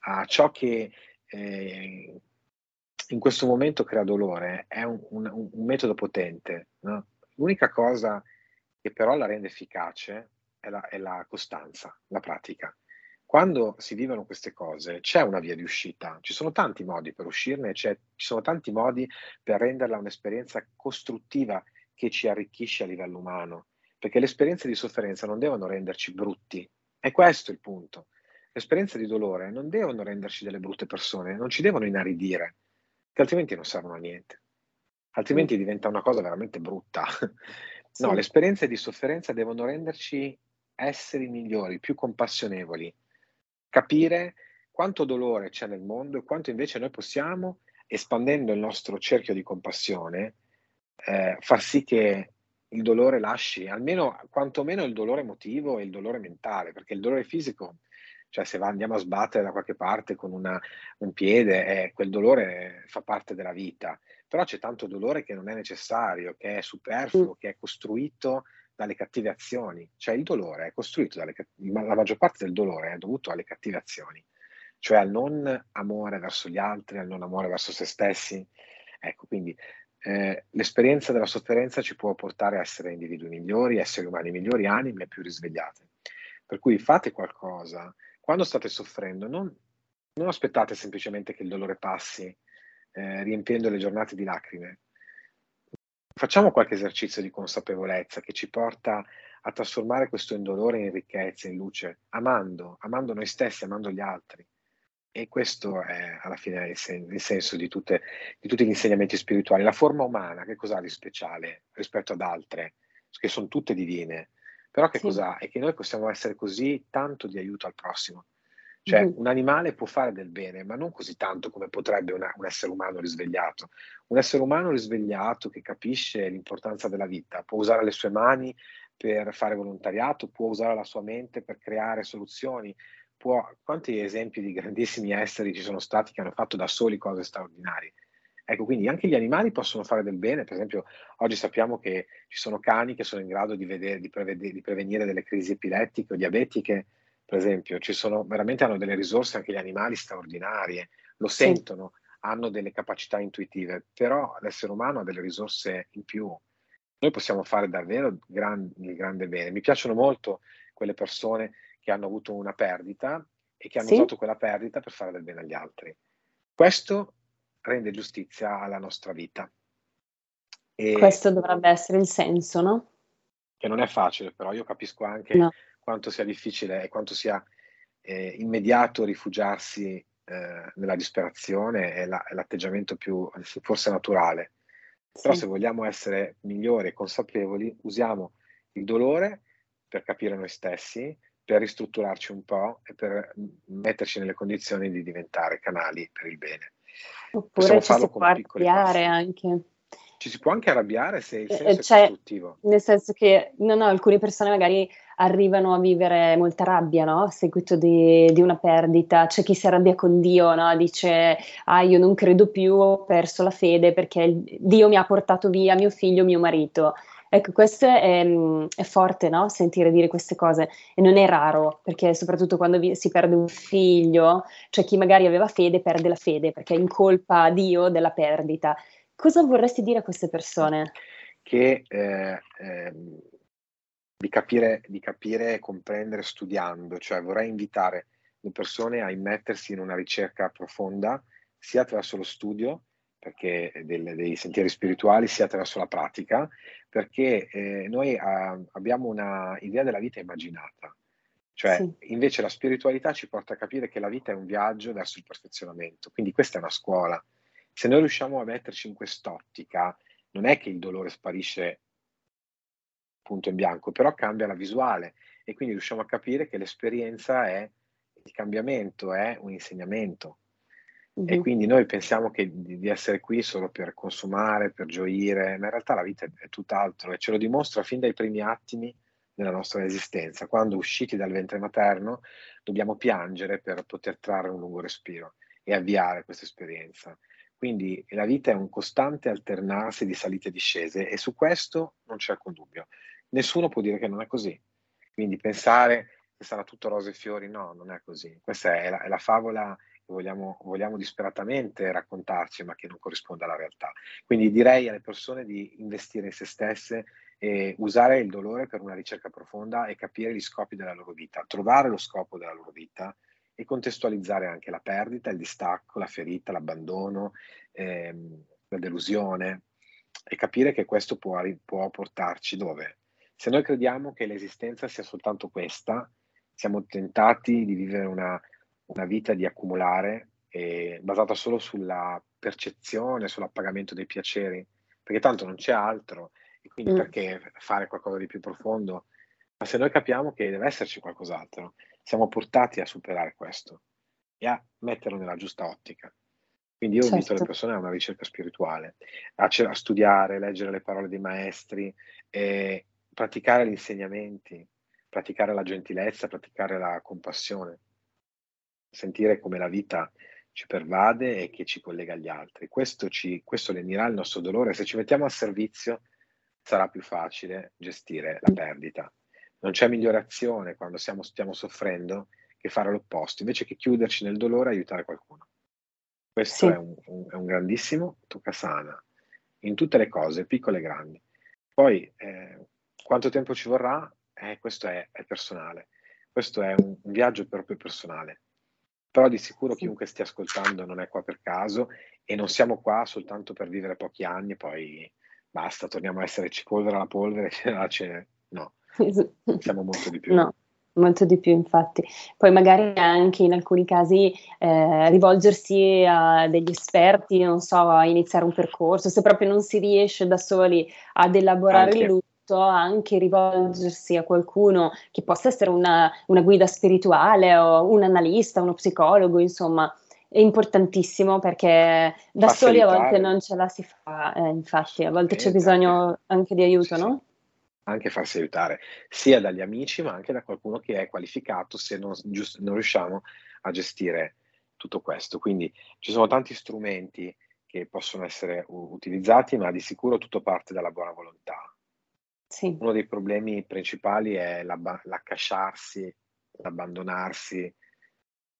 a ciò che eh, in questo momento crea dolore, è un, un, un metodo potente. No? L'unica cosa che però la rende efficace è la, è la costanza, la pratica. Quando si vivono queste cose c'è una via di uscita, ci sono tanti modi per uscirne, ci sono tanti modi per renderla un'esperienza costruttiva che ci arricchisce a livello umano, perché le esperienze di sofferenza non devono renderci brutti, è questo il punto. Le esperienze di dolore non devono renderci delle brutte persone, non ci devono inaridire, che altrimenti non servono a niente, altrimenti mm. diventa una cosa veramente brutta. No, le esperienze di sofferenza devono renderci esseri migliori, più compassionevoli, capire quanto dolore c'è nel mondo e quanto invece noi possiamo, espandendo il nostro cerchio di compassione, eh, far sì che il dolore lasci, almeno quantomeno il dolore emotivo e il dolore mentale, perché il dolore fisico, cioè se andiamo a sbattere da qualche parte con una, un piede, eh, quel dolore fa parte della vita, però c'è tanto dolore che non è necessario, che è superfluo, che è costruito dalle cattive azioni, cioè il dolore è costruito dalle la maggior parte del dolore è dovuto alle cattive azioni, cioè al non amore verso gli altri, al non amore verso se stessi. Ecco, quindi eh, l'esperienza della sofferenza ci può portare a essere individui migliori, esseri umani migliori, anime più risvegliate. Per cui fate qualcosa. Quando state soffrendo, non, non aspettate semplicemente che il dolore passi eh, riempiendo le giornate di lacrime. Facciamo qualche esercizio di consapevolezza che ci porta a trasformare questo indolore in ricchezza, in luce, amando, amando noi stessi, amando gli altri. E questo è alla fine il, sen- il senso di, tutte, di, tutti gli insegnamenti spirituali. La forma umana, che cos'ha di speciale rispetto ad altre, che sono tutte divine, però che sì. cos'ha? È che noi possiamo essere così tanto di aiuto al prossimo. Cioè, mm-hmm. un animale può fare del bene, ma non così tanto come potrebbe una, un essere umano risvegliato. Un essere umano risvegliato che capisce l'importanza della vita, può usare le sue mani per fare volontariato, può usare la sua mente per creare soluzioni, può, quanti esempi di grandissimi esseri ci sono stati che hanno fatto da soli cose straordinarie? Ecco, quindi anche gli animali possono fare del bene, per esempio oggi sappiamo che ci sono cani che sono in grado di, vedere, di, prevede, di prevenire delle crisi epilettiche o diabetiche, per esempio, ci sono veramente hanno delle risorse anche gli animali straordinarie, lo sentono, sì. hanno delle capacità intuitive, però l'essere umano ha delle risorse in più. Noi possiamo fare davvero gran, il grande bene. Mi piacciono molto quelle persone che hanno avuto una perdita e che hanno sì. usato quella perdita per fare del bene agli altri. Questo rende giustizia alla nostra vita. E Questo dovrebbe essere il senso, no? Che non è facile, però io capisco anche no. Quanto sia difficile e quanto sia eh, immediato rifugiarsi eh, nella disperazione è, la, è, l'atteggiamento più forse naturale. Sì. Però se vogliamo essere migliori e consapevoli, usiamo il dolore per capire noi stessi, per ristrutturarci un po' e per metterci nelle condizioni di diventare canali per il bene. Oppure ci si può anche. Ci si può anche arrabbiare se il senso cioè, è costruttivo. Nel senso che, no, no, alcune persone magari arrivano a vivere molta rabbia, no? A seguito di, di, una perdita. C'è chi si arrabbia con Dio, no? Dice, ah, io non credo più, ho perso la fede perché Dio mi ha portato via mio figlio, mio marito. Ecco, questo è, è forte, no? Sentire dire queste cose e non è raro, perché soprattutto quando vi, si perde un figlio, cioè chi magari aveva fede perde la fede perché è in colpa Dio della perdita. Cosa vorresti dire a queste persone? Che eh, eh, di, capire, di capire e comprendere studiando, cioè vorrei invitare le persone a immettersi in una ricerca profonda, sia attraverso lo studio, perché del, dei sentieri spirituali, sia attraverso la pratica, perché eh, noi ah, abbiamo una idea della vita immaginata. Cioè, sì. invece la spiritualità ci porta a capire che la vita è un viaggio verso il perfezionamento. Quindi questa è una scuola. Se noi riusciamo a metterci in quest'ottica, non è che il dolore sparisce punto in bianco, però cambia la visuale e quindi riusciamo a capire che l'esperienza è il cambiamento, è un insegnamento. Mm-hmm. E quindi noi pensiamo che, di, di, essere qui solo per consumare, per gioire, ma in realtà la vita è, è tutt'altro e ce lo dimostra fin dai primi attimi della nostra esistenza. Quando usciti dal ventre materno dobbiamo piangere per poter trarre un lungo respiro e avviare questa esperienza. Quindi la vita è un costante alternarsi di salite e discese e su questo non c'è alcun dubbio. Nessuno può dire che non è così. Quindi pensare che sarà tutto rose e fiori, no, non è così. Questa è la, è la favola che vogliamo, vogliamo, disperatamente raccontarci, ma che non corrisponde alla realtà. Quindi direi alle persone di investire in se stesse e usare il dolore per una ricerca profonda e capire gli scopi della loro vita, trovare lo scopo della loro vita e contestualizzare anche la perdita, il distacco, la ferita, l'abbandono, ehm, la delusione e capire che questo può, può portarci dove? Se noi crediamo che l'esistenza sia soltanto questa, siamo tentati di vivere una, una vita di accumulare eh, basata solo sulla percezione, sull'appagamento dei piaceri, perché tanto non c'è altro e quindi mm. perché fare qualcosa di più profondo? Ma se noi capiamo che deve esserci qualcos'altro, siamo portati a superare questo e a metterlo nella giusta ottica. Quindi io certo. invito le persone a una ricerca spirituale, a, a studiare, leggere le parole dei maestri, e praticare gli insegnamenti, praticare la gentilezza, praticare la compassione, sentire come la vita ci pervade e che ci collega agli altri. Questo, ci, questo lenirà il nostro dolore. Se ci mettiamo al servizio sarà più facile gestire la perdita. Non c'è migliore azione quando siamo, stiamo soffrendo che fare l'opposto, invece che chiuderci nel dolore e aiutare qualcuno. Questo sì. è, un, un, è, un, grandissimo toccasana in tutte le cose, piccole e grandi. Poi eh, quanto tempo ci vorrà? Eh, questo è, è, personale. Questo è un, un viaggio proprio personale. Però di sicuro chiunque stia ascoltando non è qua per caso e non siamo qua soltanto per vivere pochi anni e poi basta, torniamo a essere cipolvere alla polvere, cene. no, siamo molto di più. No molto di più infatti. Poi magari anche in alcuni casi eh, rivolgersi a degli esperti, non so, a iniziare un percorso, se proprio non si riesce da soli ad elaborare anche. il lutto, anche rivolgersi a qualcuno che possa essere una, una guida spirituale o un analista, uno psicologo, insomma. È importantissimo perché da soli a volte non ce la si fa, eh, infatti, a volte c'è bisogno anche di aiuto, sì, no? Anche farsi aiutare sia dagli amici, ma anche da qualcuno che è qualificato se non, giust- non riusciamo a gestire tutto questo. Quindi ci sono tanti strumenti che possono essere u- utilizzati, ma di sicuro tutto parte dalla buona volontà. Sì. Uno dei problemi principali è l'accasciarsi, l'abbandonarsi,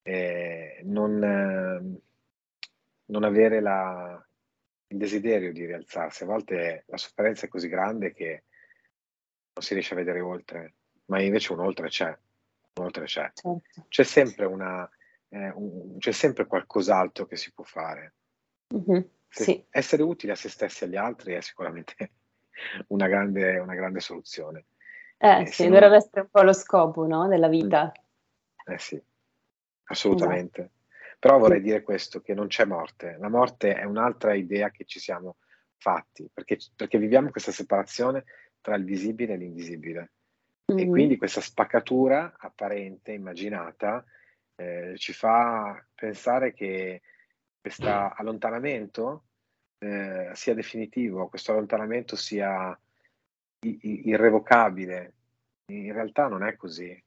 eh, non, eh, non, avere la, il desiderio di rialzarsi. A volte la sofferenza è così grande che si riesce a vedere oltre, ma invece un oltre c'è. Un oltre c'è. Certo. C'è sempre una, eh, un, c'è sempre qualcos'altro che si può fare. Mm-hmm. Sì. Essere utili a se stessi e agli altri è sicuramente una grande, una grande soluzione. Eh, eh sì, dovrebbe non... essere un po' lo scopo no, della vita. Eh sì, assolutamente. Esatto. Però vorrei dire questo, che non c'è morte. La morte è un'altra idea che ci siamo fatti, perché, perché viviamo questa separazione tra il visibile e l'invisibile. Mm-hmm. E quindi questa spaccatura apparente, immaginata, eh, ci fa pensare che questo allontanamento eh, sia definitivo, questo allontanamento sia irrevocabile. In realtà non è così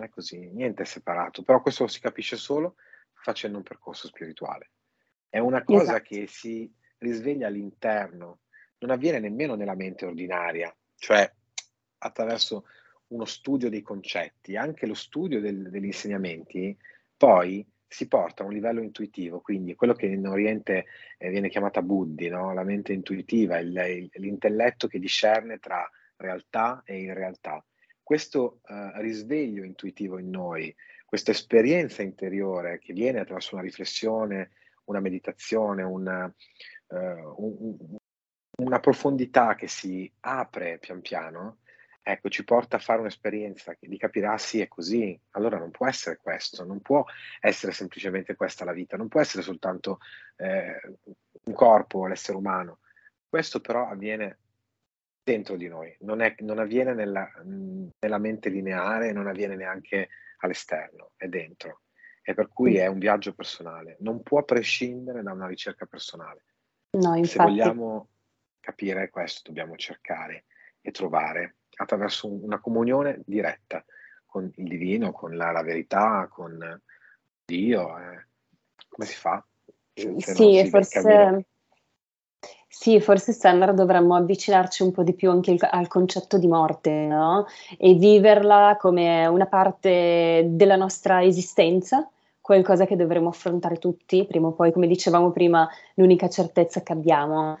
non è così, niente è separato, però questo lo si capisce solo facendo un percorso spirituale. È una cosa esatto. che si risveglia all'interno, non avviene nemmeno nella mente ordinaria, cioè attraverso uno studio dei concetti, anche lo studio del, degli insegnamenti, poi si porta a un livello intuitivo, quindi quello che in Oriente eh, viene chiamata buddhi, no? la mente intuitiva, il, il, l'intelletto che discerne tra realtà e irrealtà questo uh, risveglio intuitivo in noi, questa esperienza interiore che viene attraverso una riflessione, una meditazione, una, uh, un, una profondità che si apre pian piano, ecco, ci porta a fare un'esperienza di capire, ah sì, è così, allora non può essere questo, non può essere semplicemente questa la vita, non può essere soltanto eh, un corpo, l'essere umano, Questo però avviene dentro di noi, non, è, non avviene nella, nella, mente lineare, non avviene neanche all'esterno, è dentro. E per cui è un viaggio personale, non può prescindere da una ricerca personale. No, infatti... Se vogliamo capire questo, dobbiamo cercare e trovare attraverso una comunione diretta con il divino, con la, la verità, con Dio. Eh. Come si fa? Se sì, forse... Sì, forse Standard dovremmo avvicinarci un po' di più anche il, al concetto di morte, no? E viverla come una parte della nostra esistenza, qualcosa che dovremmo affrontare tutti, prima o poi, come dicevamo prima, l'unica certezza che abbiamo.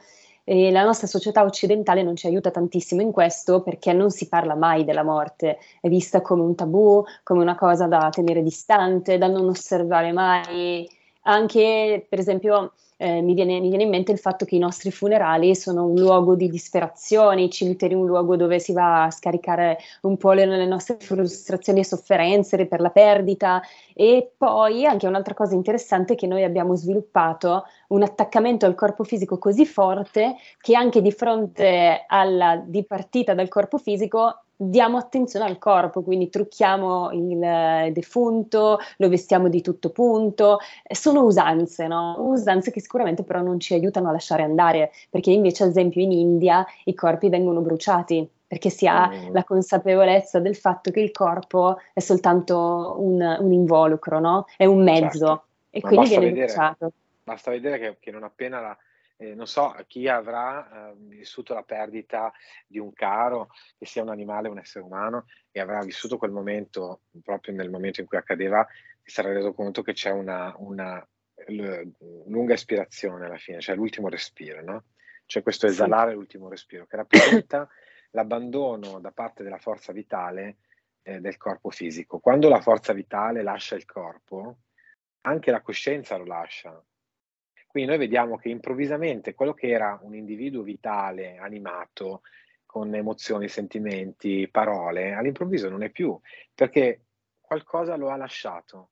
E la nostra società occidentale non ci aiuta tantissimo in questo perché non si parla mai della morte, è vista come un tabù, come una cosa da tenere distante, da non osservare mai. Anche, per esempio, eh, mi, viene, mi, viene, in mente il fatto che i nostri funerali sono un luogo di disperazione, i cimiteri un luogo dove si va a scaricare un po' le, le nostre frustrazioni e sofferenze per la perdita e poi anche un'altra cosa interessante che noi abbiamo sviluppato un attaccamento al corpo fisico così forte che anche di fronte alla dipartita dal corpo fisico diamo attenzione al corpo, quindi trucchiamo il defunto, lo vestiamo di tutto punto, sono usanze, no? usanze che sicuramente però non ci aiutano a lasciare andare, perché invece ad esempio in India i corpi vengono bruciati, perché si ha mm. la consapevolezza del fatto che il corpo è soltanto un, un involucro, no? è un mezzo certo. e Ma quindi viene vedere, bruciato. Basta vedere che, che non appena la eh, non so, chi avrà eh, vissuto la perdita di un caro, che sia un animale o un essere umano, e avrà vissuto quel momento, proprio nel momento in cui accadeva, si sarà reso conto che c'è una, una l- lunga espirazione alla fine, cioè l'ultimo respiro, no? Cioè questo esalare sì. l'ultimo respiro, che rappresenta l'abbandono da parte della forza vitale eh, del corpo fisico. Quando la forza vitale lascia il corpo, anche la coscienza lo lascia, quindi noi vediamo che improvvisamente quello che era un individuo vitale, animato, con emozioni, sentimenti, parole, all'improvviso non è più, perché qualcosa lo ha lasciato.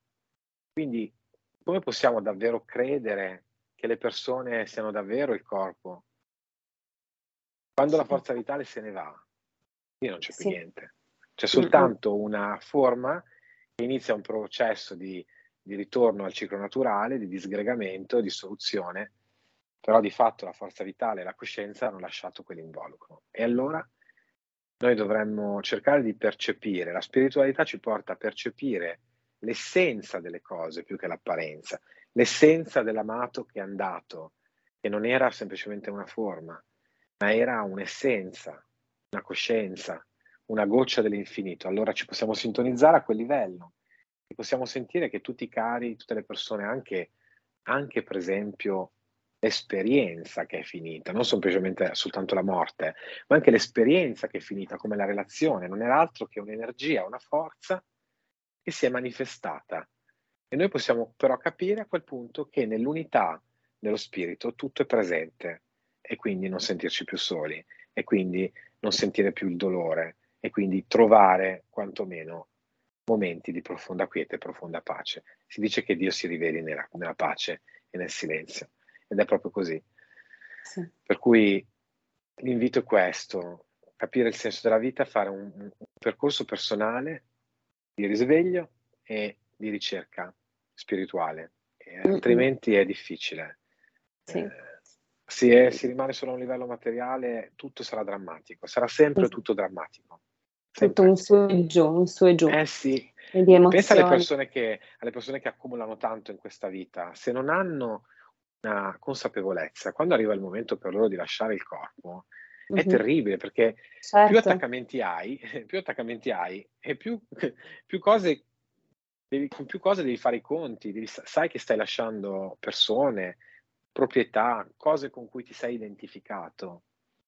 Quindi come possiamo davvero credere che le persone siano davvero il corpo? Quando la forza vitale se ne va, lì non c'è più sì. niente. C'è soltanto una forma che inizia un processo di di ritorno al ciclo naturale, di disgregamento, di soluzione, però di fatto la forza vitale e la coscienza hanno lasciato quell'involucro. E allora noi dovremmo cercare di percepire, la spiritualità ci porta a percepire l'essenza delle cose più che l'apparenza, l'essenza dell'amato che è andato, che non era semplicemente una forma, ma era un'essenza, una coscienza, una goccia dell'infinito. Allora ci possiamo sintonizzare a quel livello possiamo sentire che tutti i cari, tutte le persone, anche, anche per esempio l'esperienza che è finita, non semplicemente soltanto la morte, ma anche l'esperienza che è finita, come la relazione, non era altro che un'energia, una forza che si è manifestata. E noi possiamo però capire a quel punto che nell'unità dello spirito tutto è presente e quindi non sentirci più soli e quindi non sentire più il dolore e quindi trovare quantomeno momenti di profonda quiete e profonda pace. Si dice che Dio si riveli nella, nella pace e nel silenzio ed è proprio così. Sì. Per cui l'invito è questo, capire il senso della vita, fare un, un percorso personale di risveglio e di ricerca spirituale, mm-hmm. altrimenti è difficile. Sì. Eh, se si rimane solo a un livello materiale, tutto sarà drammatico, sarà sempre tutto drammatico. Tutto un su e giù, un su e giù. Eh sì. Pensa alle persone, che, alle persone che accumulano tanto in questa vita, se non hanno una consapevolezza, quando arriva il momento per loro di lasciare il corpo, è mm-hmm. terribile perché certo. più attaccamenti hai, più attaccamenti hai e più, più cose devi, con più cose devi fare i conti, devi, sai che stai lasciando persone, proprietà, cose con cui ti sei identificato.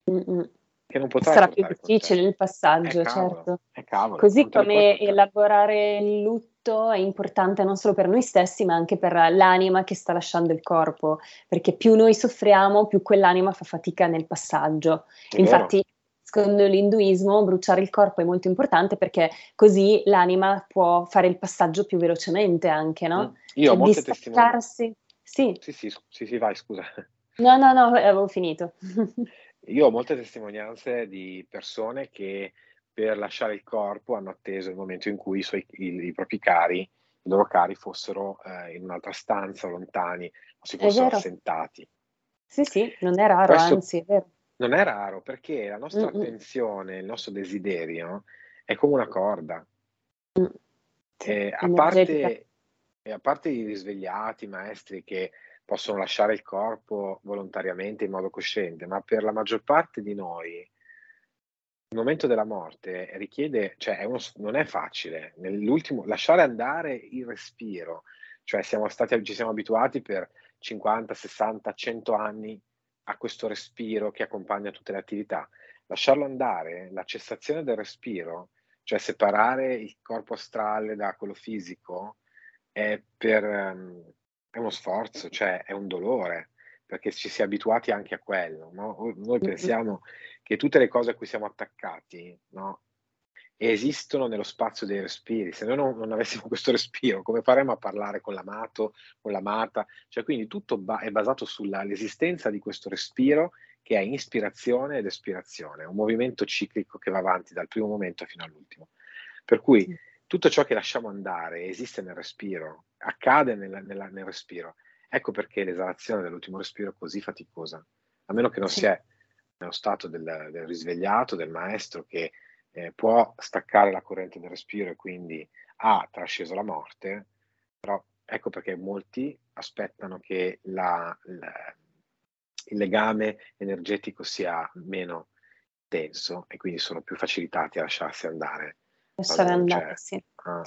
Mm-mm che non potrai sarà più difficile il passaggio, eh, certo. Eh, cavolo, Così come elaborare il lutto è importante non solo per noi stessi, ma anche per l'anima che sta lasciando il corpo, perché più noi soffriamo, più quell'anima fa fatica nel passaggio. È Infatti, vero. secondo l'induismo, bruciare il corpo è molto importante perché così l'anima può fare il passaggio più velocemente anche, no? Mm. Io cioè, ho molte testimonianze. Sì. Sì, sì, sì, sì, vai, scusa. No, no, no, avevo finito. Io ho molte testimonianze di persone che per lasciare il corpo hanno atteso il momento in cui i, suoi, i, i propri cari, i loro cari fossero eh, in un'altra stanza, lontani, o si fossero assentati. Sì, sì, non è raro, Questo anzi, è vero. Non è raro perché la nostra Mm-mm. attenzione, il nostro desiderio è come una corda. Mm. Eh, a, parte, a parte i risvegliati, i maestri che possono lasciare il corpo volontariamente in modo cosciente, ma per la maggior parte di noi il momento della morte richiede, cioè è uno, non è facile. Nell'ultimo, lasciare andare il respiro, cioè siamo stati, ci siamo abituati per 50, 60, 100 anni a questo respiro che accompagna tutte le attività. Lasciarlo andare, la cessazione del respiro, cioè separare il corpo astrale da quello fisico, è per, um, è uno sforzo, cioè è un dolore, perché ci si è abituati anche a quello. No? Noi pensiamo che tutte le cose a cui siamo attaccati no? esistono nello spazio dei respiri. Se noi non, non, avessimo questo respiro, come faremmo a parlare con l'amato, con l'amata? Cioè, quindi tutto ba- è basato sull'esistenza di questo respiro che è ispirazione ed espirazione, un movimento ciclico che va avanti dal primo momento fino all'ultimo. Per cui tutto ciò che lasciamo andare esiste nel respiro, accade nel, nel, nel respiro. Ecco perché l'esalazione dell'ultimo respiro è così faticosa, a meno che non sì. sia nello stato del, del, risvegliato, del maestro che eh, può staccare la corrente del respiro e quindi ha trasceso la morte, però ecco perché molti aspettano che la, la, il legame energetico sia meno denso e quindi sono più facilitati a lasciarsi andare lasciare andare, sì. Ah,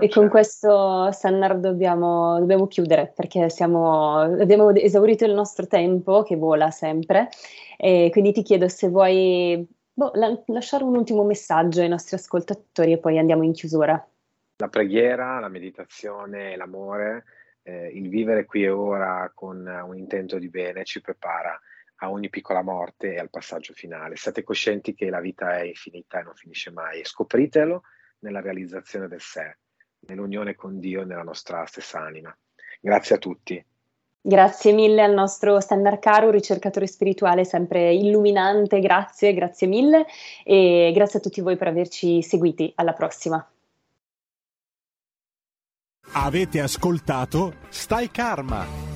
e con questo, Sannar, dobbiamo, dobbiamo chiudere perché siamo, abbiamo esaurito il nostro tempo che vola sempre. E quindi ti chiedo se vuoi boh, la, lasciare un ultimo messaggio ai nostri ascoltatori e poi andiamo in chiusura. La preghiera, la meditazione, l'amore, eh, il vivere qui e ora con un intento di bene ci prepara a ogni piccola morte e al passaggio finale. Siate coscienti che la vita è infinita e non finisce mai e scopritelo nella realizzazione del sé, nell'unione con Dio e nella nostra stessa anima. Grazie a tutti. Grazie mille al nostro Standard Caro, ricercatore spirituale sempre illuminante, grazie, grazie mille e grazie a tutti voi per averci seguiti. Alla prossima. Avete ascoltato Stai Karma